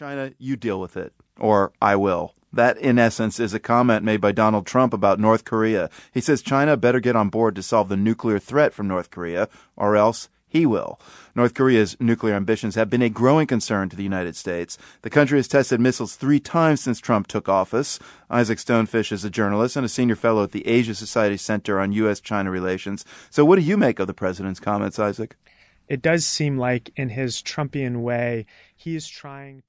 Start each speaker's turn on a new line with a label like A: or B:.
A: China, you deal with it, or I will. That, in essence, is a comment made by Donald Trump about North Korea. He says China better get on board to solve the nuclear threat from North Korea, or else he will. North Korea's nuclear ambitions have been a growing concern to the United States. The country has tested missiles three times since Trump took office. Isaac Stone Fish is a journalist and a senior fellow at the Asia Society Center on U.S. China Relations. So, what do you make of the president's comments, Isaac?
B: It does seem like, in his Trumpian way, he is trying to.